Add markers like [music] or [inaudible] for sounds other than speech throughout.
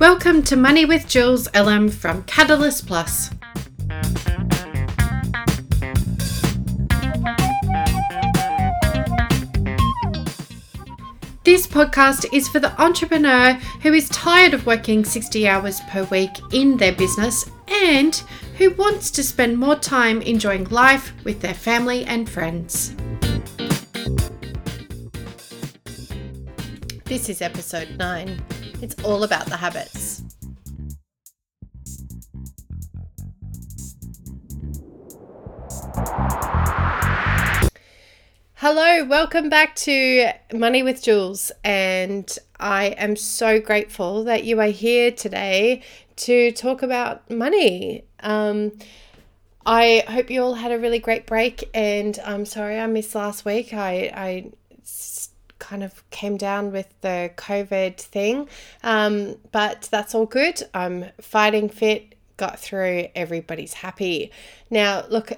Welcome to Money with Jules LM from Catalyst Plus. This podcast is for the entrepreneur who is tired of working 60 hours per week in their business and who wants to spend more time enjoying life with their family and friends. This is episode 9. It's all about the habits. Hello, welcome back to Money with Jules, and I am so grateful that you are here today to talk about money. Um, I hope you all had a really great break, and I'm sorry I missed last week. I, I kind of came down with the COVID thing, um, but that's all good. I'm fighting fit, got through, everybody's happy. Now, look,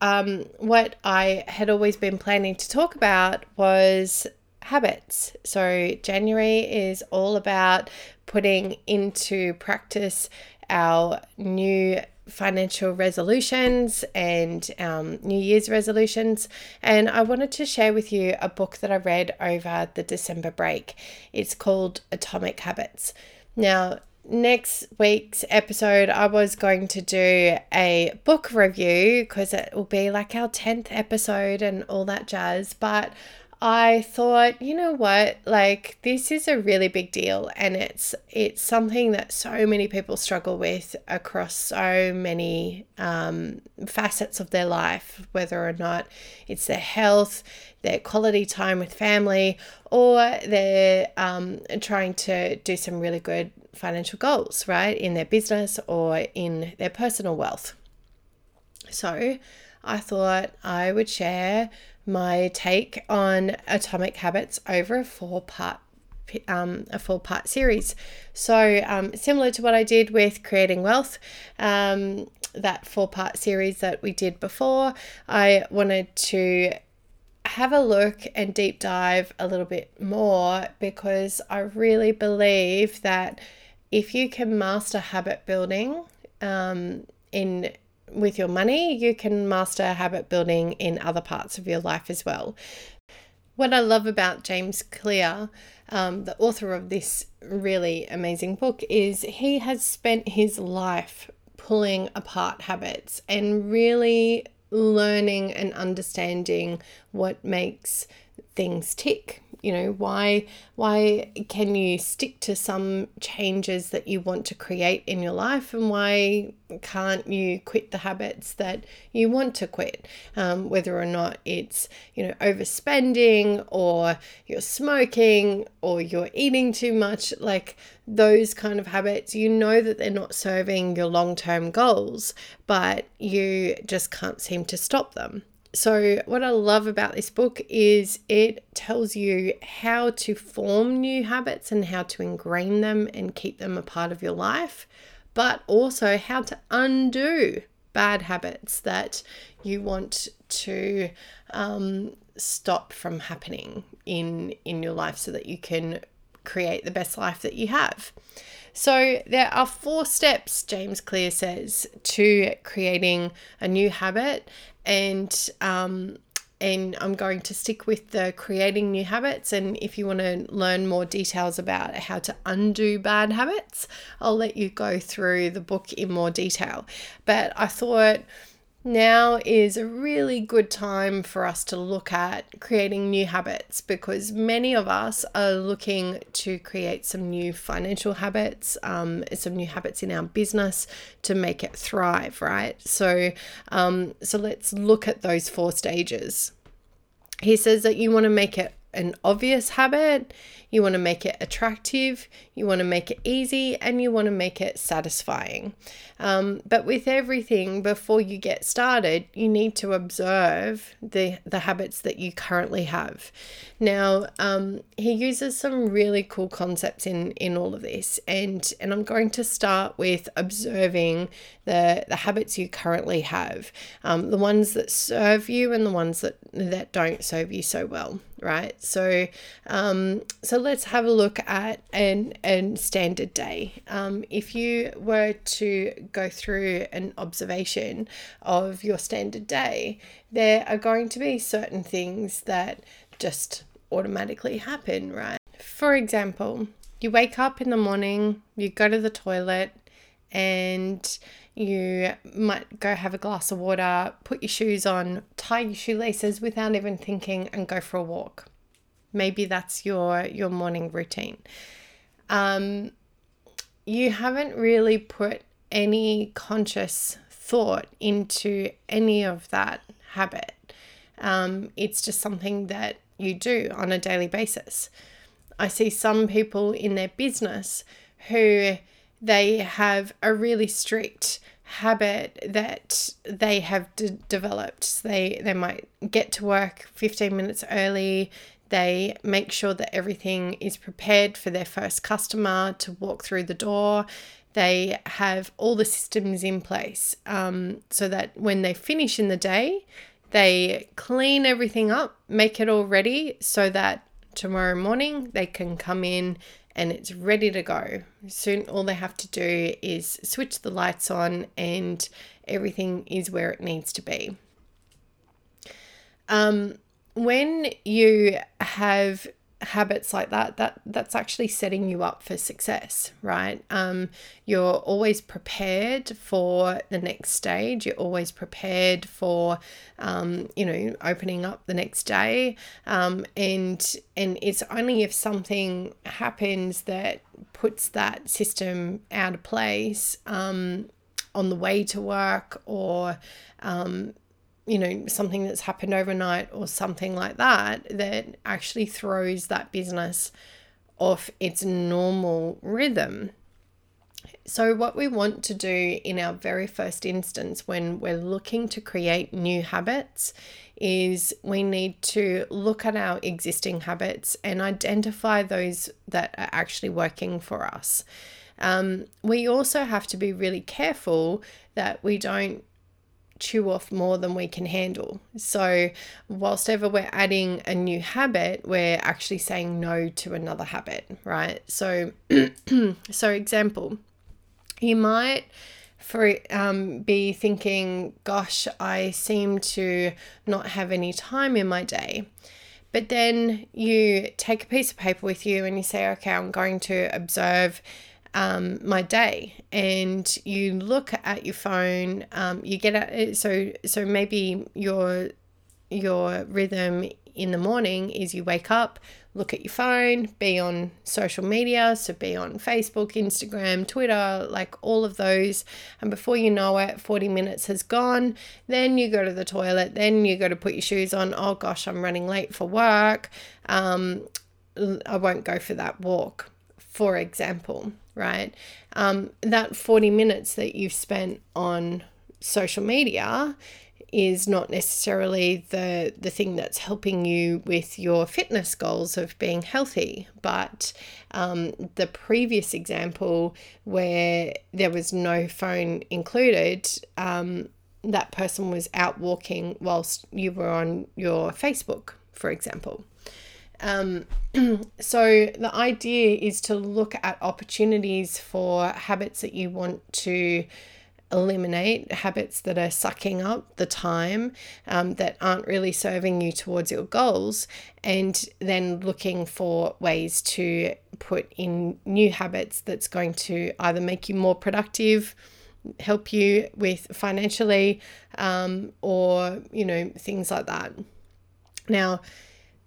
um, what I had always been planning to talk about was habits. So, January is all about putting into practice our new financial resolutions and um, New Year's resolutions. And I wanted to share with you a book that I read over the December break. It's called Atomic Habits. Now, next week's episode, I was going to do a book review because it will be like our 10th episode and all that jazz. But I thought, you know what, like this is a really big deal and it's it's something that so many people struggle with across so many um, facets of their life, whether or not it's their health, their quality time with family, or they're um, trying to do some really good financial goals, right, in their business or in their personal wealth. So I thought I would share my take on atomic habits over a four part um, a four part series. So, um, similar to what I did with creating wealth, um, that four part series that we did before, I wanted to have a look and deep dive a little bit more because I really believe that if you can master habit building um, in with your money, you can master habit building in other parts of your life as well. What I love about James Clear, um, the author of this really amazing book, is he has spent his life pulling apart habits and really learning and understanding what makes things tick you know why why can you stick to some changes that you want to create in your life and why can't you quit the habits that you want to quit? Um, whether or not it's you know overspending or you're smoking or you're eating too much like those kind of habits you know that they're not serving your long-term goals but you just can't seem to stop them so, what I love about this book is it tells you how to form new habits and how to ingrain them and keep them a part of your life, but also how to undo bad habits that you want to um, stop from happening in in your life so that you can create the best life that you have. So, there are four steps, James Clear says, to creating a new habit and um, and I'm going to stick with the creating new habits. And if you want to learn more details about how to undo bad habits, I'll let you go through the book in more detail. But I thought now is a really good time for us to look at creating new habits because many of us are looking to create some new financial habits, um, some new habits in our business to make it thrive, right? So, um, so let's look at those four stages. He says that you want to make it an obvious habit, you want to make it attractive, you want to make it easy, and you want to make it satisfying. Um, but with everything, before you get started, you need to observe the, the habits that you currently have. Now, um, he uses some really cool concepts in, in all of this, and, and I'm going to start with observing the, the habits you currently have, um, the ones that serve you and the ones that, that don't serve you so well right? So, um, so let's have a look at an, an standard day. Um, if you were to go through an observation of your standard day, there are going to be certain things that just automatically happen, right? For example, you wake up in the morning, you go to the toilet, and you might go have a glass of water, put your shoes on, tie your shoelaces without even thinking, and go for a walk. Maybe that's your your morning routine. Um, you haven't really put any conscious thought into any of that habit. Um, it's just something that you do on a daily basis. I see some people in their business who they have a really strict habit that they have d- developed. They they might get to work 15 minutes early. They make sure that everything is prepared for their first customer to walk through the door. They have all the systems in place um, so that when they finish in the day, they clean everything up, make it all ready so that tomorrow morning they can come in and it's ready to go. Soon, all they have to do is switch the lights on, and everything is where it needs to be. Um, when you have habits like that that that's actually setting you up for success right? Um you're always prepared for the next stage. You're always prepared for um you know opening up the next day. Um and and it's only if something happens that puts that system out of place um on the way to work or um you know, something that's happened overnight or something like that, that actually throws that business off its normal rhythm. So, what we want to do in our very first instance when we're looking to create new habits is we need to look at our existing habits and identify those that are actually working for us. Um, we also have to be really careful that we don't chew off more than we can handle. So, whilst ever we're adding a new habit, we're actually saying no to another habit, right? So, [clears throat] so example, you might for um, be thinking, gosh, I seem to not have any time in my day. But then you take a piece of paper with you and you say, okay, I'm going to observe um, my day. And you look at your phone um, you get at so so maybe your your rhythm in the morning is you wake up look at your phone be on social media so be on facebook instagram twitter like all of those. And before you know it 40 minutes has gone. Then you go to the toilet. Then you go to put your shoes on. Oh gosh i'm running late for work. Um, i won't go for that walk for example right? Um, that 40 minutes that you've spent on social media is not necessarily the the thing that's helping you with your fitness goals of being healthy but um, the previous example where there was no phone included um, that person was out walking whilst you were on your facebook for example um, [clears throat] so the idea is to look at opportunities for habits that you want to eliminate habits that are sucking up the time um, that aren't really serving you towards your goals and then looking for ways to put in new habits that's going to either make you more productive help you with financially um, or you know things like that. Now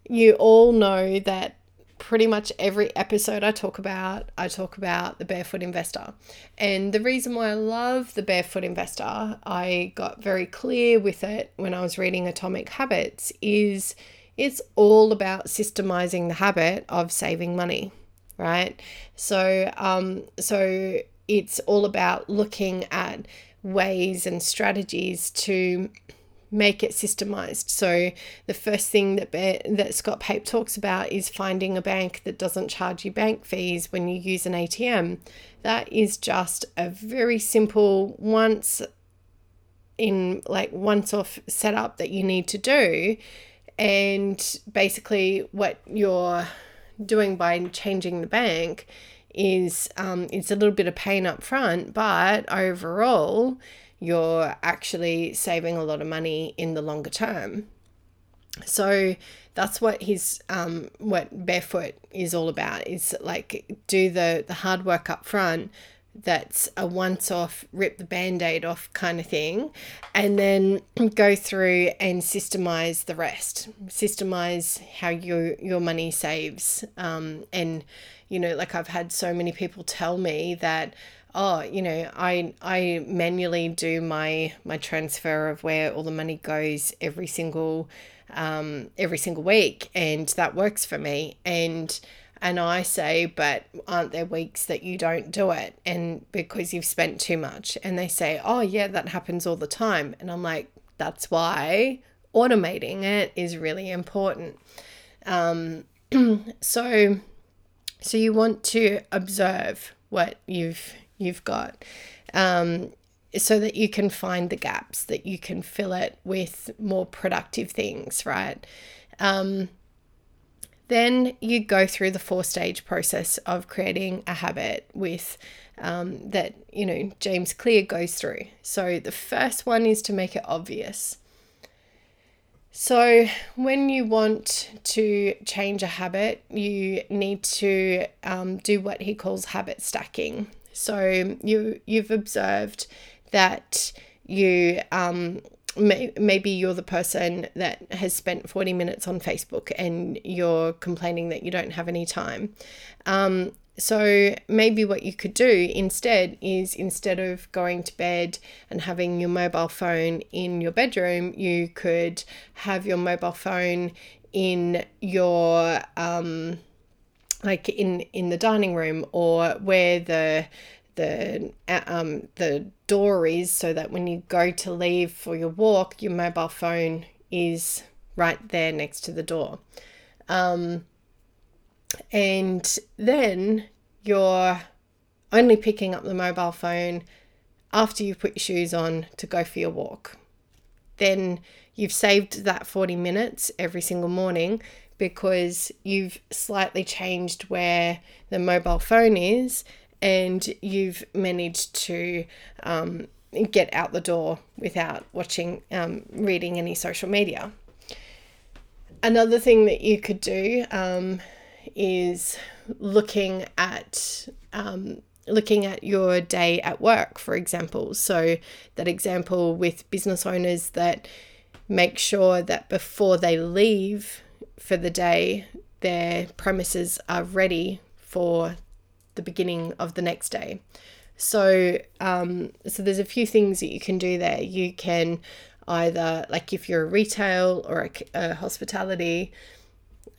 you all know that pretty much every episode I talk about, I talk about the barefoot investor. And the reason why I love the barefoot investor, I got very clear with it when I was reading Atomic Habits, is it's all about systemizing the habit of saving money, right? So, um, so it's all about looking at ways and strategies to make it systemized. So the first thing that that Scott Pape talks about is finding a bank that doesn't charge you bank fees when you use an ATM. That is just a very simple once in like once off setup that you need to do and basically, what you're doing by changing the bank is um, it's a little bit of pain up front, but overall, you're actually saving a lot of money in the longer term. So that's what his um, what barefoot is all about is like do the the hard work up front that's a once off rip the band-aid off kind of thing and then go through and systemize the rest systemize how your your money saves um, and you know like i've had so many people tell me that oh you know i i manually do my my transfer of where all the money goes every single um, every single week and that works for me and and I say, but aren't there weeks that you don't do it? And because you've spent too much. And they say, oh, yeah, that happens all the time. And I'm like, that's why automating it is really important. Um, [clears throat] so, so you want to observe what you've you've got, um, so that you can find the gaps, that you can fill it with more productive things, right? Um, then you go through the four stage process of creating a habit with um, that, you know, James Clear goes through. So the first one is to make it obvious. So, when you want to change a habit, you need to um, do what he calls habit stacking. So, you you've observed that you um, may, maybe you're the person that has spent 40 minutes on Facebook and you're complaining that you don't have any time. Um, so maybe what you could do instead is instead of going to bed and having your mobile phone in your bedroom, you could have your mobile phone in your um, like in in the dining room or where the the um, the door is so that when you go to leave for your walk, your mobile phone is right there next to the door. Um, and then you're only picking up the mobile phone after you put your shoes on to go for your walk. Then you've saved that 40 minutes every single morning because you've slightly changed where the mobile phone is and you've managed to um, get out the door without watching, um, reading any social media. Another thing that you could do um, is looking at um, looking at your day at work, for example. So that example with business owners that make sure that before they leave for the day, their premises are ready for the beginning of the next day. So, um, so there's a few things that you can do there. You can either, like, if you're a retail or a, a hospitality,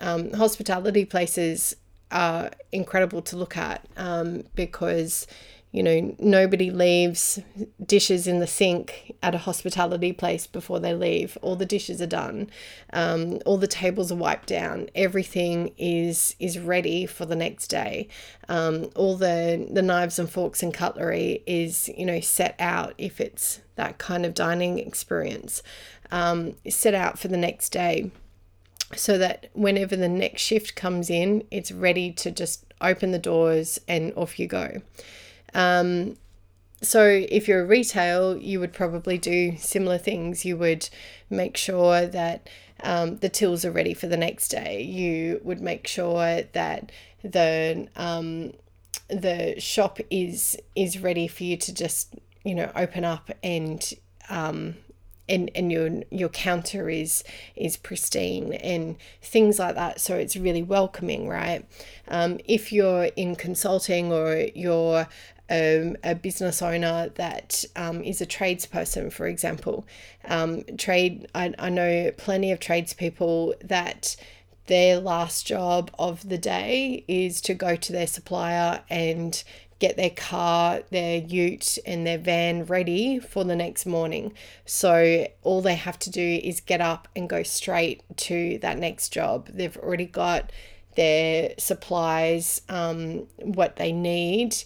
um, hospitality places are incredible to look at um, because you know, nobody leaves dishes in the sink at a hospitality place before they leave. All the dishes are done. Um, all the tables are wiped down. Everything is is ready for the next day. Um, all the the knives and forks and cutlery is you know set out if it's that kind of dining experience. Um, set out for the next day so that whenever the next shift comes in, it's ready to just open the doors and off you go. Um, so if you're a retail, you would probably do similar things. You would make sure that um, the tills are ready for the next day. You would make sure that the um, the shop is is ready for you to just you know open up and um, and, and your your counter is is pristine and things like that so it's really welcoming right um, if you're in consulting or you're um, a business owner that um, is a tradesperson, for example. Um, trade, I, I know plenty of tradespeople that their last job of the day is to go to their supplier and get their car, their ute, and their van ready for the next morning. So all they have to do is get up and go straight to that next job. They've already got their supplies, um, what they need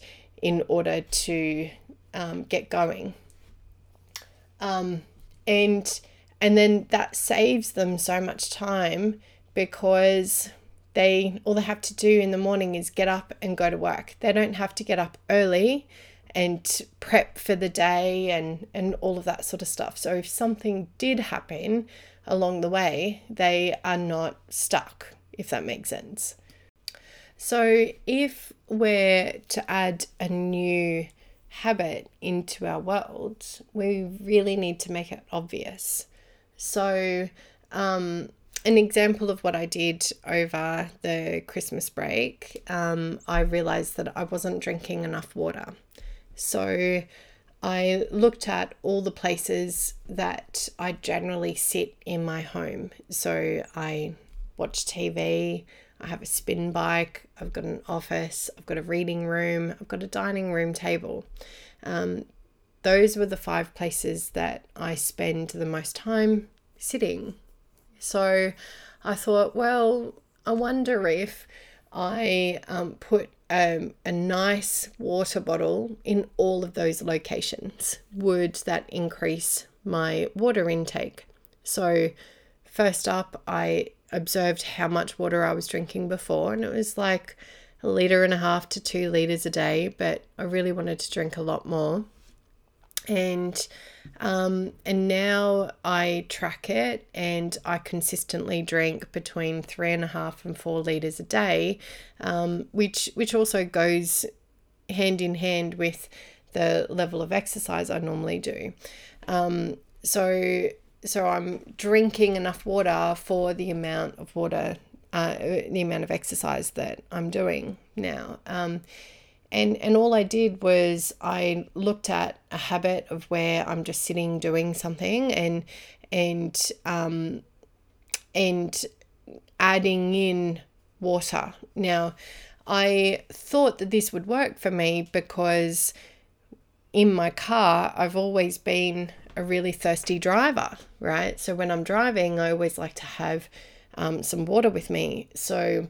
in order to um, get going. Um, and and then that saves them so much time because they all they have to do in the morning is get up and go to work. They don't have to get up early and prep for the day and and all of that sort of stuff. So if something did happen along the way, they are not stuck, if that makes sense. So if we're to add a new habit into our world, we really need to make it obvious. So um, an example of what I did over the Christmas break, um, I realized that I wasn't drinking enough water. So I looked at all the places that I generally sit in my home. So I watch TV, I have a spin bike, I've got an office, I've got a reading room, I've got a dining room table. Um, those were the five places that I spend the most time sitting so I thought, well, I wonder if I um, put um, a nice water bottle in all of those locations. Would that increase my water intake? So, first up, I observed how much water I was drinking before, and it was like a litre and a half to two litres a day, but I really wanted to drink a lot more and um, and now I track it and I consistently drink between three and a half and four liters a day, um, which which also goes hand in hand with the level of exercise I normally do. Um, so so I'm drinking enough water for the amount of water, uh, the amount of exercise that I'm doing now. Um, and and all I did was I looked at a habit of where I'm just sitting doing something and and um and adding in water. Now, I thought that this would work for me because in my car I've always been a really thirsty driver, right? So when I'm driving, I always like to have um, some water with me. So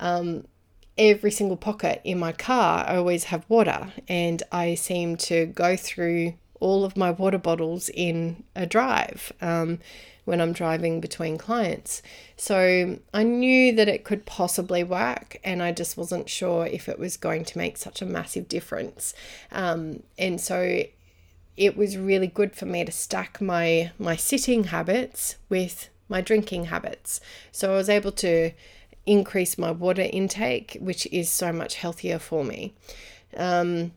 um, every single pocket in my car, I always have water, and I seem to go through all of my water bottles in a drive um, when I'm driving between clients. So I knew that it could possibly work, and I just wasn't sure if it was going to make such a massive difference. Um, and so it was really good for me to stack my my sitting habits with my drinking habits. So I was able to increase my water intake, which is so much healthier for me. Um,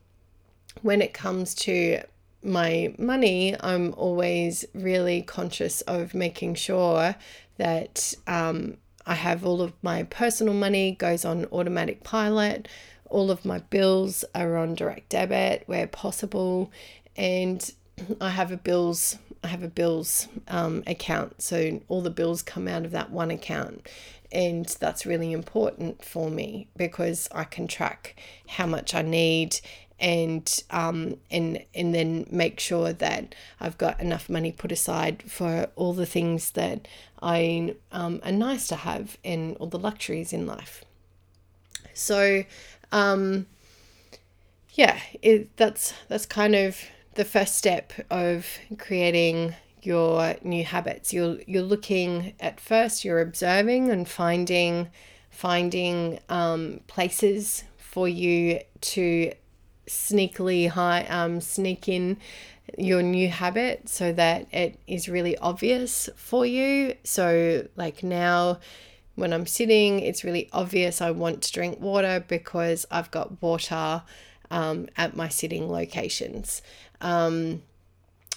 when it comes to my money, I'm always really conscious of making sure that um, I have all of my personal money goes on automatic pilot. All of my bills are on direct debit where possible, and I have a bills I have a bills um, account, so all the bills come out of that one account, and that's really important for me because I can track how much I need and um and and then make sure that I've got enough money put aside for all the things that I um, are nice to have and all the luxuries in life. So um yeah, it, that's that's kind of the first step of creating your new habits. You're you're looking at first. You're observing and finding finding um, places for you to sneakily high um, sneak in your new habit so that it is really obvious for you. So like now when I'm sitting, it's really obvious I want to drink water because I've got water um, at my sitting locations. Um,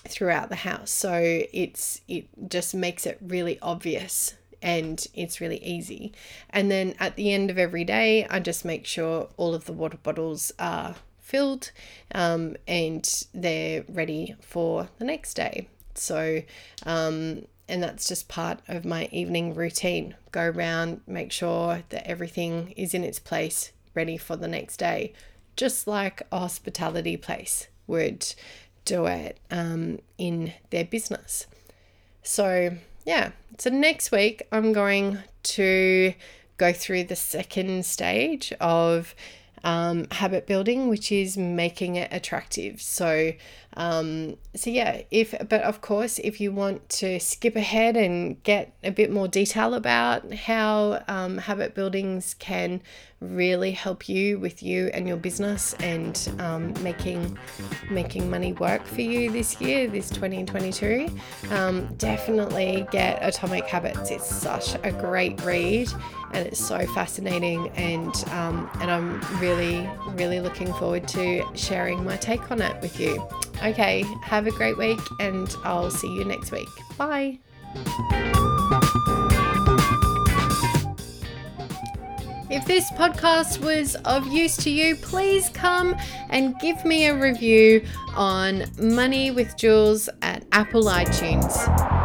throughout the house. So it's it just makes it really obvious and it's really easy. And then at the end of every day, I just make sure all of the water bottles are filled um, and they're ready for the next day. So, um, and that's just part of my evening routine. Go around, make sure that everything is in its place, ready for the next day, just like a hospitality place would do it um, in their business. So, yeah, so next week I'm going to go through the second stage of um, habit building, which is making it attractive. So, um, so yeah, if but of course, if you want to skip ahead and get a bit more detail about how um, habit buildings can really help you with you and your business and um, making making money work for you this year, this 2022, um, definitely get Atomic Habits. It's such a great read and it's so fascinating and um, and I'm really really looking forward to sharing my take on it with you. Okay, have a great week and I'll see you next week. Bye. If this podcast was of use to you, please come and give me a review on Money with Jules at Apple iTunes.